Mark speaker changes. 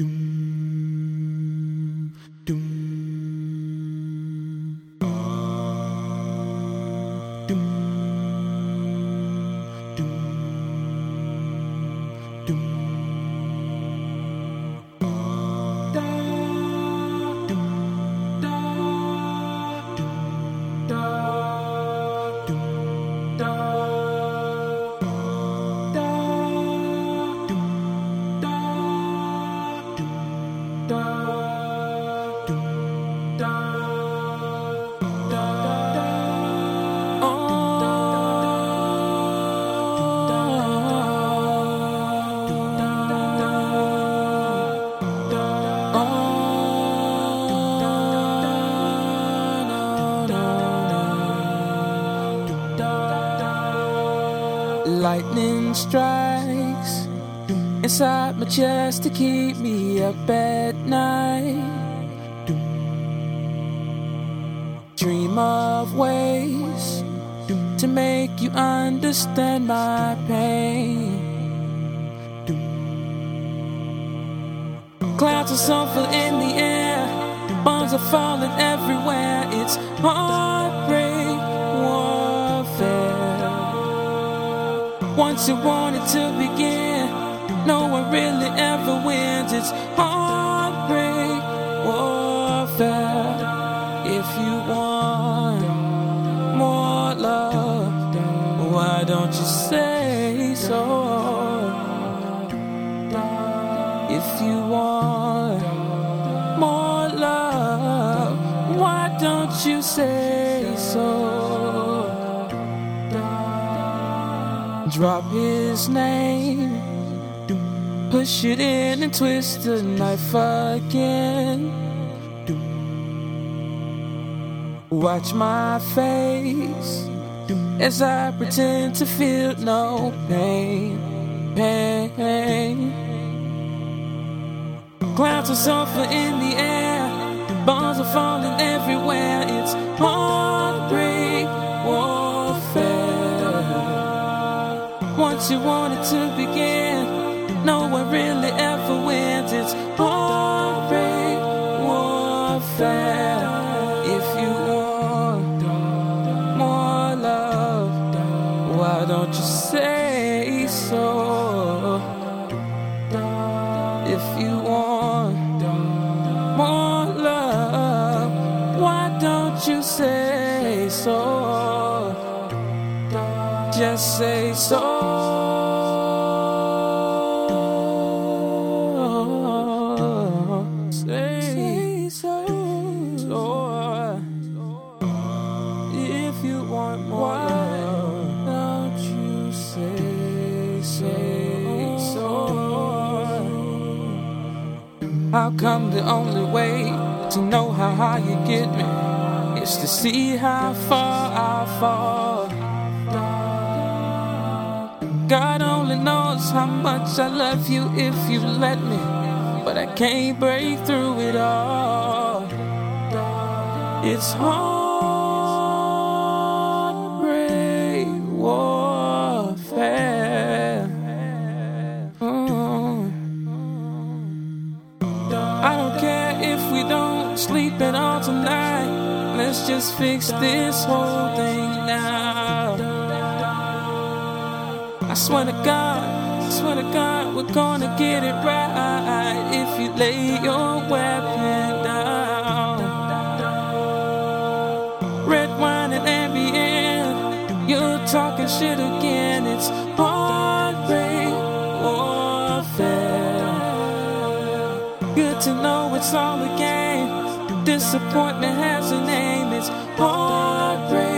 Speaker 1: Doom. Lightning strikes inside my chest to keep me up at night. Dream of ways to make you understand my pain. Clouds are sulfur in the air, bombs are falling everywhere. It's heartbreak Once you want it to begin, no one really ever wins. It's heartbreak warfare. If you want more love, why don't you say so? If you want Drop his name, push it in and twist the knife again. Watch my face. As I pretend to feel no pain, pain. Clouds are sulfur in the air, bombs are falling everywhere. It's heartbreak You want it to begin, no one really ever wins. It's heartbreak warfare. If you want more love, why don't you say so? If you want more love, why don't you say so? Just say so. Say so. If you want more, why don't you say say so? How come the only way to know how high you get me is to see how far I fall? God only knows how much I love you if you let me, but I can't break through it all. It's heartbreak warfare. Mm. I don't care if we don't sleep at all tonight. Let's just fix this whole thing now. I swear to God, I swear to God, we're gonna get it right if you lay your weapon down. Red wine and Ambien, you're talking shit again. It's heartbreak warfare. Good to know it's all a game. Disappointment has a name. It's heartbreak